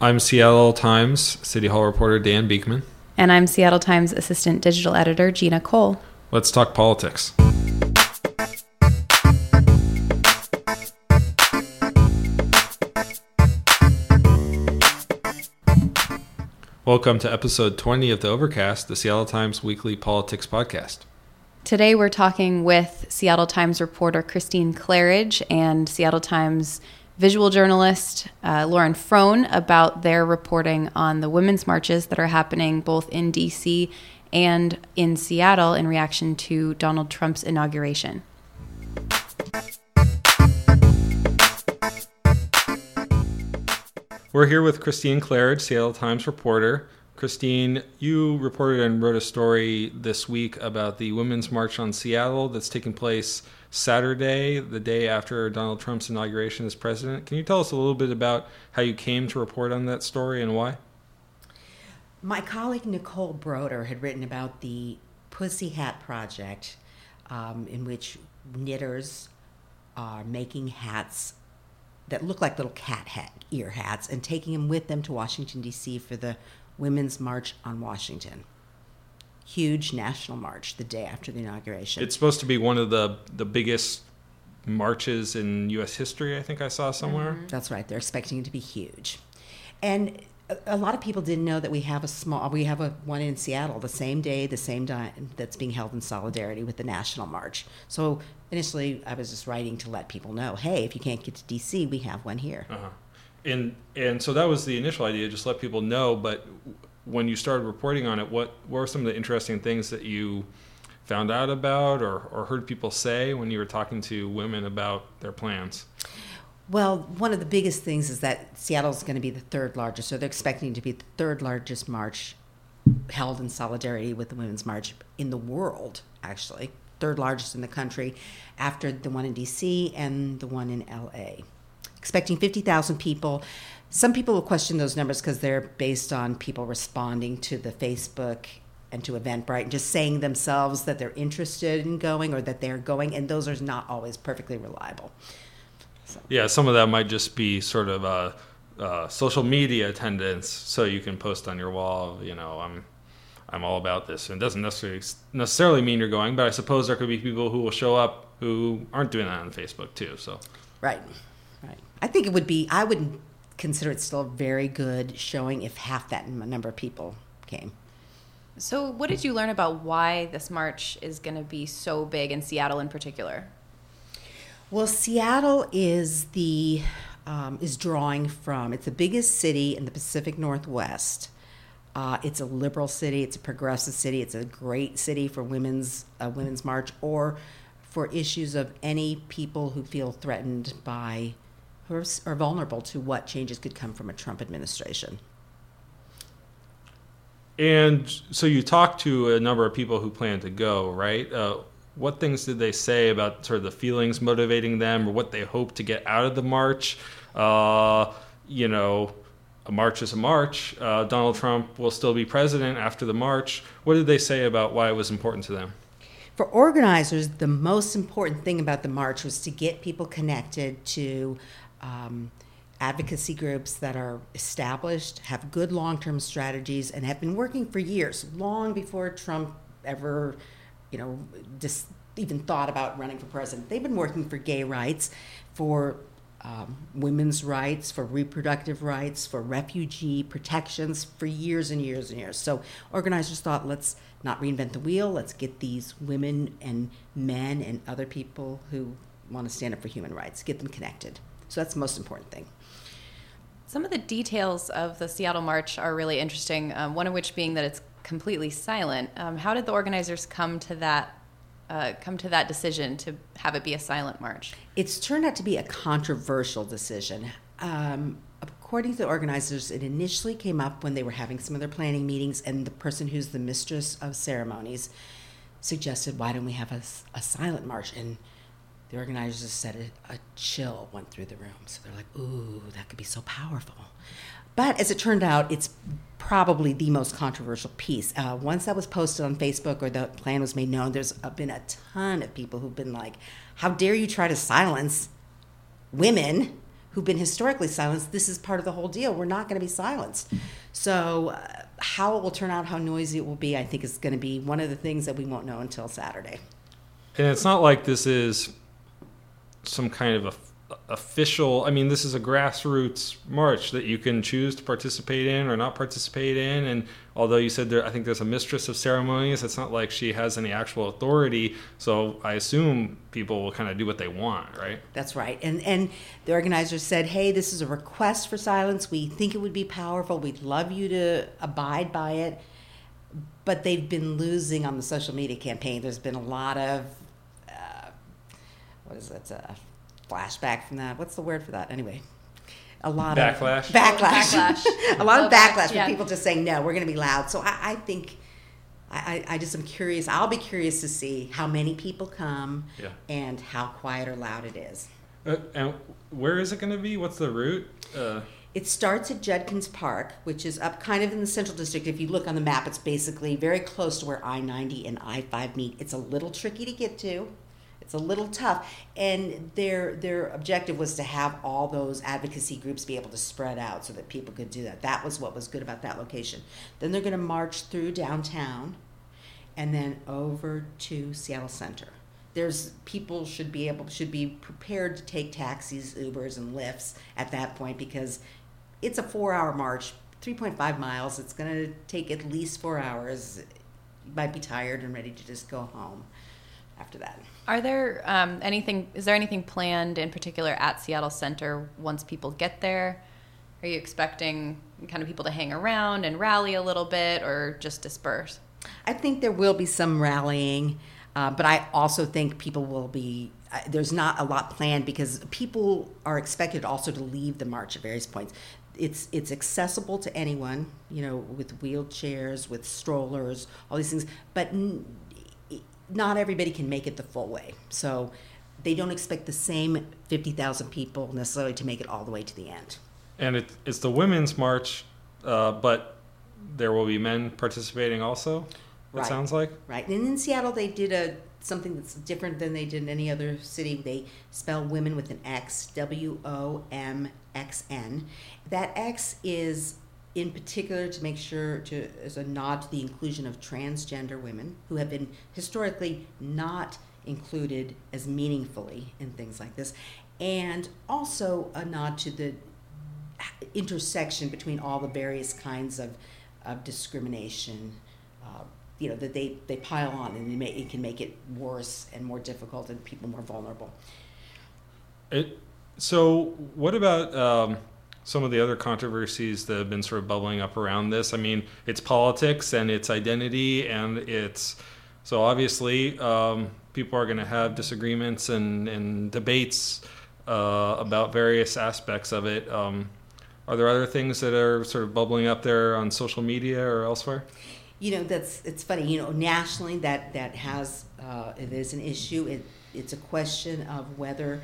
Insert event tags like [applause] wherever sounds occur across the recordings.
I'm Seattle Times City Hall reporter Dan Beekman. And I'm Seattle Times assistant digital editor Gina Cole. Let's talk politics. Welcome to episode 20 of the Overcast, the Seattle Times weekly politics podcast. Today we're talking with Seattle Times reporter Christine Clarridge and Seattle Times visual journalist uh, Lauren Frohne about their reporting on the women's marches that are happening both in DC and in Seattle in reaction to Donald Trump's inauguration. We're here with Christine Clarridge, Seattle Times reporter. Christine, you reported and wrote a story this week about the Women's March on Seattle that's taking place Saturday, the day after Donald Trump's inauguration as president. Can you tell us a little bit about how you came to report on that story and why? My colleague Nicole Brodeur had written about the Pussy Hat Project, um, in which knitters are making hats that look like little cat hat, ear hats and taking them with them to Washington, D.C. for the Women's March on Washington. Huge national march the day after the inauguration. It's supposed to be one of the, the biggest marches in U.S. history, I think I saw somewhere. Mm-hmm. That's right. They're expecting it to be huge. And a lot of people didn't know that we have a small we have a one in Seattle the same day the same time that's being held in solidarity with the national march so initially I was just writing to let people know hey if you can't get to DC we have one here uh-huh and and so that was the initial idea, just let people know. But when you started reporting on it, what, what were some of the interesting things that you found out about or, or heard people say when you were talking to women about their plans? Well, one of the biggest things is that Seattle is going to be the third largest, so they're expecting to be the third largest march held in solidarity with the Women's March in the world, actually. Third largest in the country after the one in DC and the one in LA expecting 50,000 people. Some people will question those numbers because they're based on people responding to the Facebook and to Eventbrite and just saying themselves that they're interested in going or that they're going, and those are not always perfectly reliable. So. Yeah, some of that might just be sort of a, a social media attendance, so you can post on your wall, you know, I'm I'm all about this. And it doesn't necessarily necessarily mean you're going, but I suppose there could be people who will show up who aren't doing that on Facebook too. So right. I think it would be, I would consider it still very good showing if half that number of people came. So, what did you learn about why this march is going to be so big in Seattle in particular? Well, Seattle is the um, is drawing from. It's the biggest city in the Pacific Northwest. Uh, it's a liberal city. It's a progressive city. It's a great city for women's uh, women's march or for issues of any people who feel threatened by who are, are vulnerable to what changes could come from a Trump administration. And so you talked to a number of people who plan to go, right? Uh, what things did they say about sort of the feelings motivating them or what they hope to get out of the march? Uh, you know, a march is a march. Uh, Donald Trump will still be president after the march. What did they say about why it was important to them? For organizers, the most important thing about the march was to get people connected to um, advocacy groups that are established, have good long term strategies, and have been working for years, long before Trump ever, you know, just even thought about running for president. They've been working for gay rights, for um, women's rights, for reproductive rights, for refugee protections for years and years and years. So organizers thought, let's not reinvent the wheel. Let's get these women and men and other people who want to stand up for human rights, get them connected. So that's the most important thing. Some of the details of the Seattle March are really interesting, um, one of which being that it's completely silent. Um, how did the organizers come to that uh, come to that decision to have it be a silent march? It's turned out to be a controversial decision. Um, according to the organizers, it initially came up when they were having some of their planning meetings, and the person who's the mistress of ceremonies suggested, "Why don't we have a, a silent march?" And the organizers just said a, a chill went through the room. So they're like, ooh, that could be so powerful. But as it turned out, it's probably the most controversial piece. Uh, once that was posted on Facebook or the plan was made known, there's been a ton of people who've been like, how dare you try to silence women who've been historically silenced, this is part of the whole deal. We're not going to be silenced. So, uh, how it will turn out, how noisy it will be, I think is going to be one of the things that we won't know until Saturday. And it's not like this is some kind of a official i mean this is a grassroots march that you can choose to participate in or not participate in. And although you said there i think there's a mistress of ceremonies it's not like she has any actual authority. So i assume people will kind of do what they want right? That's right. And and the organizers said hey this is a request for silence. We think it would be powerful. We'd love you to abide by it. But they've been losing on the social media campaign. There's been a lot of what is it uh, flashback from that. What's the word for that? Anyway, a lot backlash. of backlash. Backlash. [laughs] a lot Oh, of backlash yeah. from people just saying no. We're going to be loud. So I, I think. I, I I just am curious. I'll be curious to see how many people come Yeah. and how quiet or loud it is. Uh, and where is it going to be what's the route uh, It starts at Judkins Park, which is up kind of in the central district. If you look on the map, it's basically very close to where I 90 and I 5 meet. It's a little tricky to get to. It's a little tough. And their their objective was to have all those advocacy groups be able to spread out so that people could do that. That was what was good about that location. Then they're going to march through downtown and then over to Seattle Center. There's people should be able should be prepared to take taxis, Ubers, and Lyfts at that point because it's a four-hour march, 3.5 miles. It's going to take at least four hours. You might be tired and ready to just go home after that. Are there um, anything? Is there anything planned in particular at Seattle Center once people get there? Are you expecting kind of people to hang around and rally a little bit, or just disperse? I think there will be some rallying, uh, but I also think people will be. Uh, there's not a lot planned because people are expected also to leave the march at various points. It's it's accessible to anyone, you know, with wheelchairs, with strollers, all these things. But not everybody can make it the full way. So they don't expect the same fifty thousand people necessarily to make it all the way to the end. and it, it's the women's march uh, but there will be men participating also it Right. sounds like Right. And in Seattle, they did a something that's different than they did in any other city. They spell women with an X, W O M X N. That X is in particular to make sure to as a nod to the inclusion of transgender women who have been historically not included as meaningfully in things like this, and also a nod to the intersection between all the various kinds of, of discrimination, uh, you know, that they, they pile on and it, may, it can make it worse and more difficult and people more vulnerable. It, so, what about um, some of the other controversies that have been sort of bubbling up around this? I mean, it's politics and it's identity, and it's so obviously um, people are going to have disagreements and, and debates uh, about various aspects of it. Um, are there other things that are sort of bubbling up there on social media or elsewhere? You know, that's it's funny. You know, nationally that that has uh, it is an issue. It it's a question of whether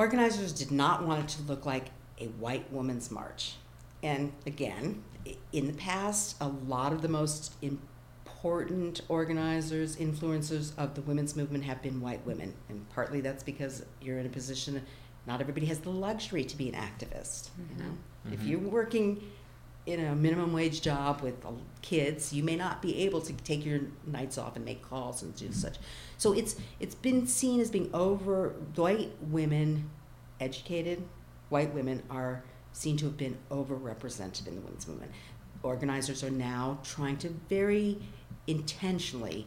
organizers did not want it to look like a white woman's march. And again, in the past, a lot of the most important organizers, influencers of the women's movement have been white women. And partly that's because you're in a position, not everybody has the luxury to be an activist. You know? Mm-hmm. If you're working in a minimum wage job with uh, kids, you may not be able to take your nights off and make calls and do such. So it's it's been seen as being over white women, educated white women are seen to have been overrepresented in the women's movement. Organizers are now trying to very intentionally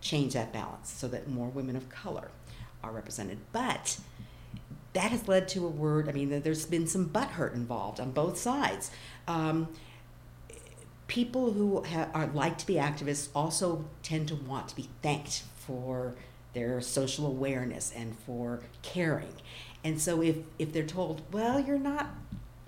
change that balance so that more women of color are represented. But that has led to a word. I mean, there's been some butt hurt involved on both sides. Um, people who ha- are like to be activists also tend to want to be thanked for their social awareness and for caring. And so if if they're told, well, you're not,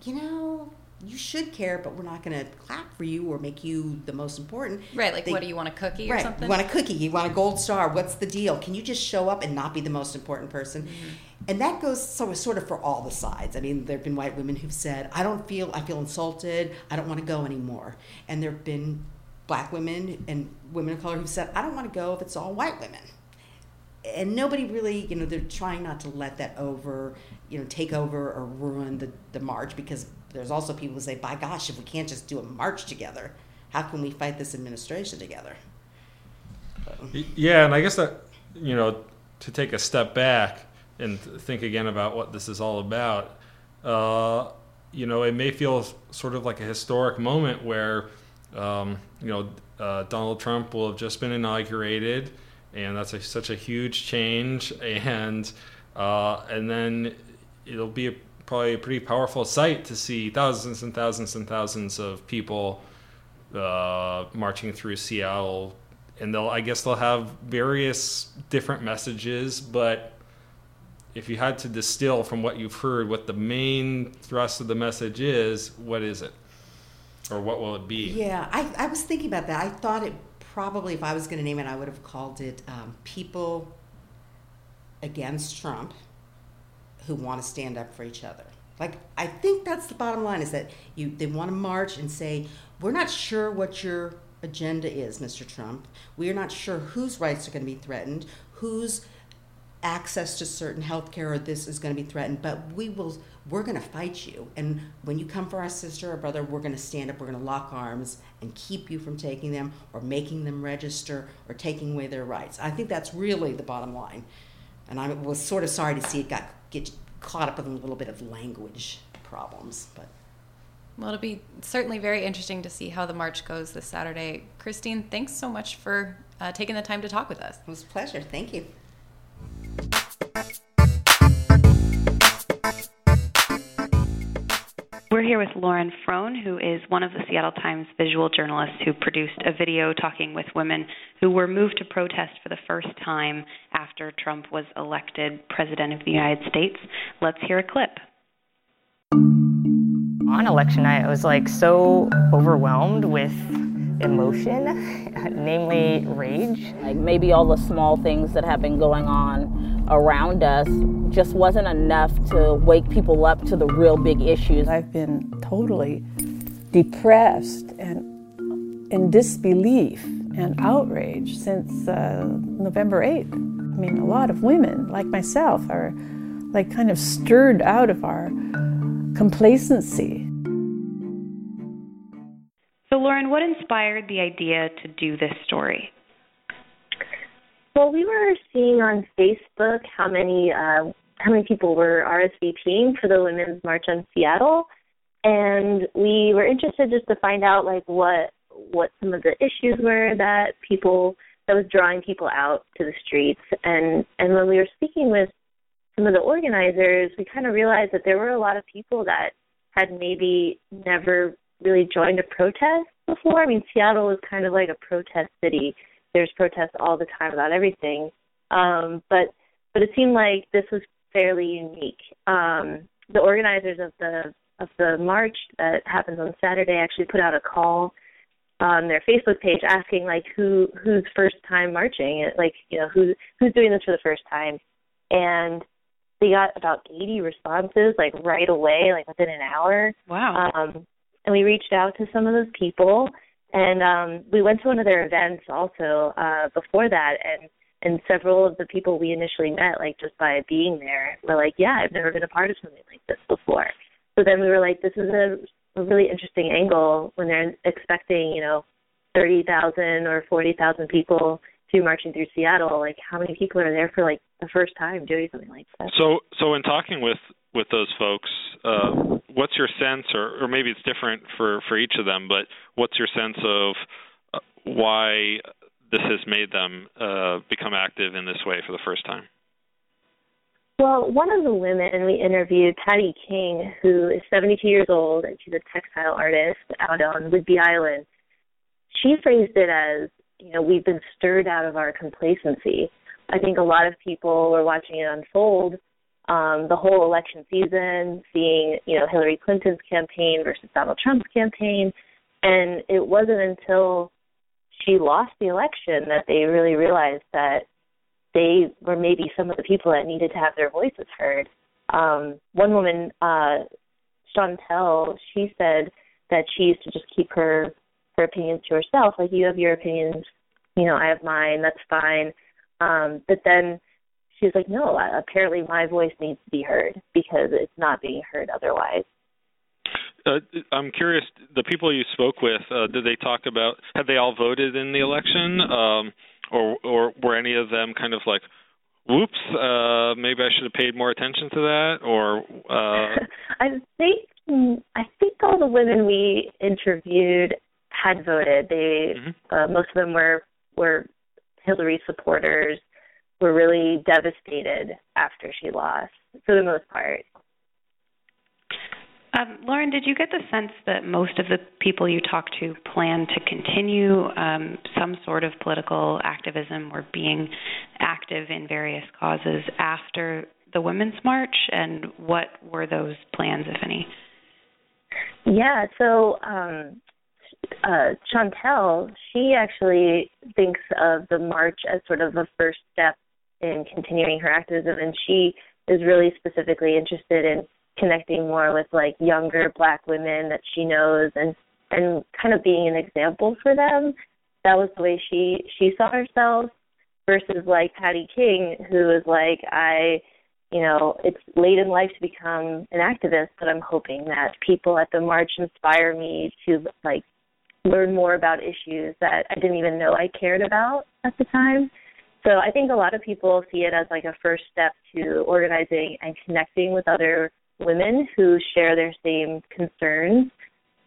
you know, you should care, but we're not going to clap for you or make you the most important. Right, like they- what do you want a cookie or right. something? You want a cookie, you want a gold star. What's the deal? Can you just show up and not be the most important person? Mm-hmm. And that goes so sort of for all the sides. I mean, there have been white women who've said, "I don't feel, I feel insulted. I don't want to go anymore." And there have been black women and women of color who've said, "I don't want to go if it's all white women." And nobody really, you know, they're trying not to let that over you know, take over or ruin the, the march because there's also people who say, by gosh, if we can't just do a march together, how can we fight this administration together? Yeah, and I guess that, you know, to take a step back and think again about what this is all about, uh, you know, it may feel sort of like a historic moment where, um, you know, uh, Donald Trump will have just been inaugurated, and that's a, such a huge change, [laughs] and uh, and then it'll be a, probably a pretty powerful sight to see thousands and thousands and thousands of people uh, marching through Seattle, and they'll I guess they'll have various different messages, but if you had to distill from what you've heard what the main thrust of the message is, what is it? Or what will it be? Yeah, I, I was thinking about that. I thought it probably, if I was going to name it, I would have called it um, People Against Trump Who Want to Stand Up for Each Other. Like, I think that's the bottom line is that you they want to march and say, we're not sure what your agenda is, Mr. Trump. We are not sure whose rights are going to be threatened, whose access to certain health care or this is going to be threatened but we will we're going to fight you and when you come for our sister or brother we're going to stand up we're going to lock arms and keep you from taking them or making them register or taking away their rights i think that's really the bottom line and i was sort of sorry to see it got get caught up in a little bit of language problems but well, it'll be certainly very interesting to see how the march goes this Saturday. Christine, thanks so much for uh, taking the time to talk with us. It was a pleasure. Thank you. We're here with Lauren Frohne, who is one of the Seattle Times visual journalists who produced a video talking with women who were moved to protest for the first time after Trump was elected President of the United States. Let's hear a clip. On election night, I was like so overwhelmed with emotion, [laughs] namely rage. Like maybe all the small things that have been going on around us just wasn't enough to wake people up to the real big issues. I've been totally depressed and in disbelief and outrage since uh, November 8th. I mean, a lot of women like myself are like kind of stirred out of our complacency so, Lauren, what inspired the idea to do this story? Well, we were seeing on Facebook how many uh, how many people were RSVPing for the Women's March on Seattle, and we were interested just to find out like what what some of the issues were that people that was drawing people out to the streets. And and when we were speaking with some of the organizers, we kind of realized that there were a lot of people that had maybe never really joined a protest before. I mean, Seattle is kind of like a protest city. There's protests all the time about everything. Um, but but it seemed like this was fairly unique. Um, the organizers of the of the march that happens on Saturday actually put out a call on their Facebook page asking like who who's first time marching, like you know who who's doing this for the first time, and they got about 80 responses like right away, like within an hour. Wow. Um, and we reached out to some of those people and um we went to one of their events also uh before that and and several of the people we initially met like just by being there were like yeah i've never been a part of something like this before. So then we were like this is a, really interesting angle when they're expecting you know thirty thousand or forty thousand people to marching through seattle. Like how many people are there for like the first time doing something like that so so in talking with with those folks. Uh, what's your sense, or, or maybe it's different for, for each of them, but what's your sense of uh, why this has made them uh, become active in this way for the first time? Well, one of the women we interviewed, Patty King, who is 72 years old and she's a textile artist out on Whidbey Island, she phrased it as, you know, we've been stirred out of our complacency. I think a lot of people were watching it unfold um, the whole election season, seeing you know Hillary Clinton's campaign versus Donald Trump's campaign, and it wasn't until she lost the election that they really realized that they were maybe some of the people that needed to have their voices heard. Um, one woman, uh, Chantel, she said that she used to just keep her her opinions to herself. Like you have your opinions, you know, I have mine. That's fine. Um, but then she was like, no, apparently my voice needs to be heard because it's not being heard otherwise. Uh, I'm curious. The people you spoke with, uh, did they talk about? Had they all voted in the election, um, or or were any of them kind of like, "Whoops, uh, maybe I should have paid more attention to that"? Or uh... [laughs] I think I think all the women we interviewed had voted. They mm-hmm. uh, most of them were were Hillary supporters. Were really devastated after she lost, for the most part. Um, Lauren, did you get the sense that most of the people you talked to plan to continue um, some sort of political activism or being active in various causes after the Women's March? And what were those plans, if any? Yeah, so um, uh, Chantel, she actually thinks of the march as sort of a first step in continuing her activism, and she is really specifically interested in connecting more with like younger black women that she knows and and kind of being an example for them. That was the way she she saw herself versus like Patty King who is like I you know it's late in life to become an activist but I'm hoping that people at the march inspire me to like learn more about issues that I didn't even know I cared about at the time so I think a lot of people see it as like a first step to organizing and connecting with other women who share their same concerns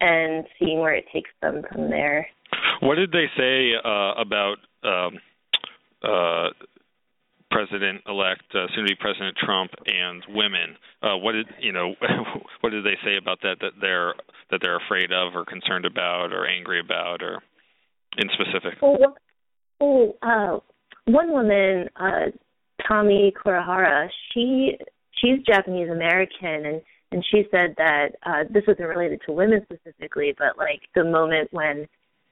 and seeing where it takes them from there. What did they say uh, about um, uh, President-elect, uh, soon-to-be President Trump, and women? Uh, what did you know? [laughs] what did they say about that? That they're that they're afraid of, or concerned about, or angry about, or in specific? Well, oh, uh, one woman, uh, Tommy Kurihara, she she's Japanese American and and she said that uh this wasn't related to women specifically, but like the moment when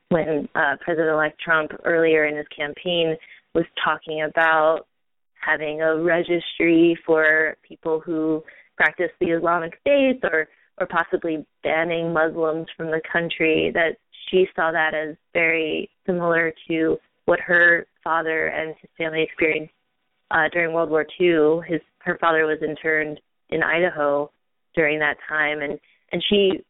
when uh President elect Trump earlier in his campaign was talking about having a registry for people who practice the Islamic faith or or possibly banning Muslims from the country that she saw that as very similar to what her father and his family experienced uh, during World War II. His her father was interned in Idaho during that time, and and she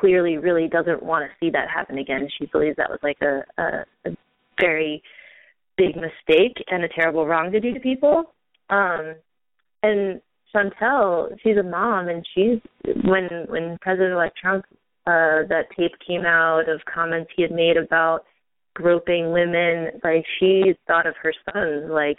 clearly really doesn't want to see that happen again. She believes that was like a, a, a very big mistake and a terrible wrong to do to people. Um, and Chantel, she's a mom, and she's when when President-elect Trump uh, that tape came out of comments he had made about groping women, like she thought of her sons, like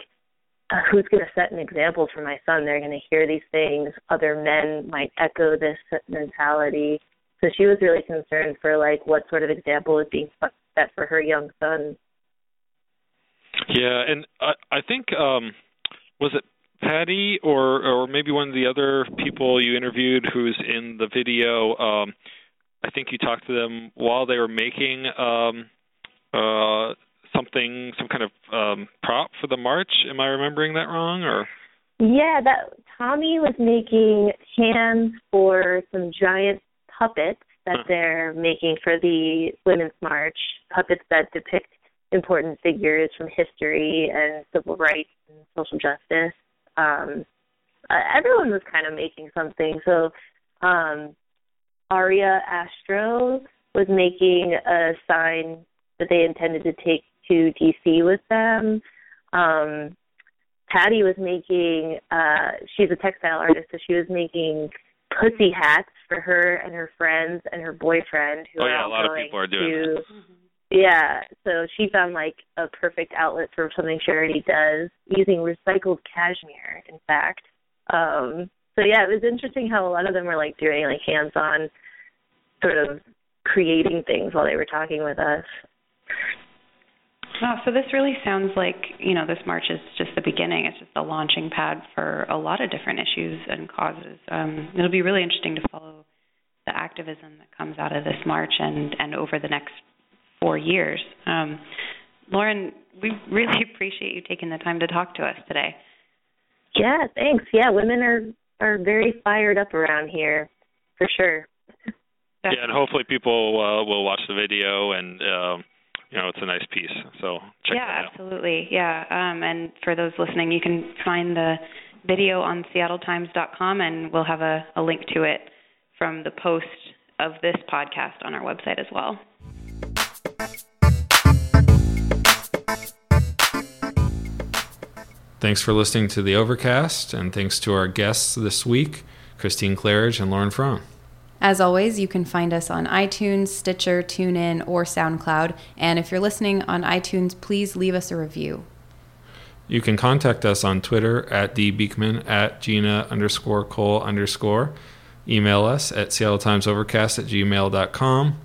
uh, who's going to set an example for my son? They're going to hear these things. Other men might echo this mentality. So she was really concerned for like what sort of example is being set for her young son. Yeah, and I, I think um, was it Patty or or maybe one of the other people you interviewed who's in the video. Um, I think you talked to them while they were making um, uh, something, some kind of um, prop for the march. Am I remembering that wrong, or? Yeah, that Tommy was making hands for some giant puppets that huh. they're making for the Women's March. Puppets that depict important figures from history and civil rights and social justice. Um, uh, everyone was kind of making something. So um, Aria Astro was making a sign that they intended to take to DC with them. Um, Patty was making, uh, she's a textile artist, so she was making pussy hats for her and her friends and her boyfriend who oh, yeah, a lot of people are doing to, that. Yeah, so she found like a perfect outlet for something she already does using recycled cashmere, in fact. Um, so yeah, it was interesting how a lot of them were like doing like hands-on sort of creating things while they were talking with us. Oh, so this really sounds like, you know, this march is just the beginning. It's just the launching pad for a lot of different issues and causes. Um, it'll be really interesting to follow the activism that comes out of this march and, and over the next four years. Um, Lauren, we really [laughs] appreciate you taking the time to talk to us today. Yeah, thanks. Yeah, women are are very fired up around here, for sure. [laughs] Yeah, and hopefully people uh, will watch the video and. Um, you know it's a nice piece. So check yeah, that out. absolutely. Yeah, um, and for those listening, you can find the video on SeattleTimes.com, and we'll have a, a link to it from the post of this podcast on our website as well. Thanks for listening to the Overcast, and thanks to our guests this week, Christine Clarridge and Lauren Frohne. As always, you can find us on iTunes, Stitcher, TuneIn, or SoundCloud. And if you're listening on iTunes, please leave us a review. You can contact us on Twitter at dbeekman at Gina underscore Cole underscore. Email us at SeattleTimesOvercast at gmail.com.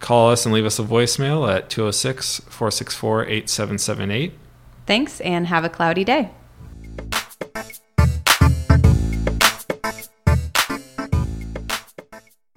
Call us and leave us a voicemail at 206 464 8778. Thanks and have a cloudy day.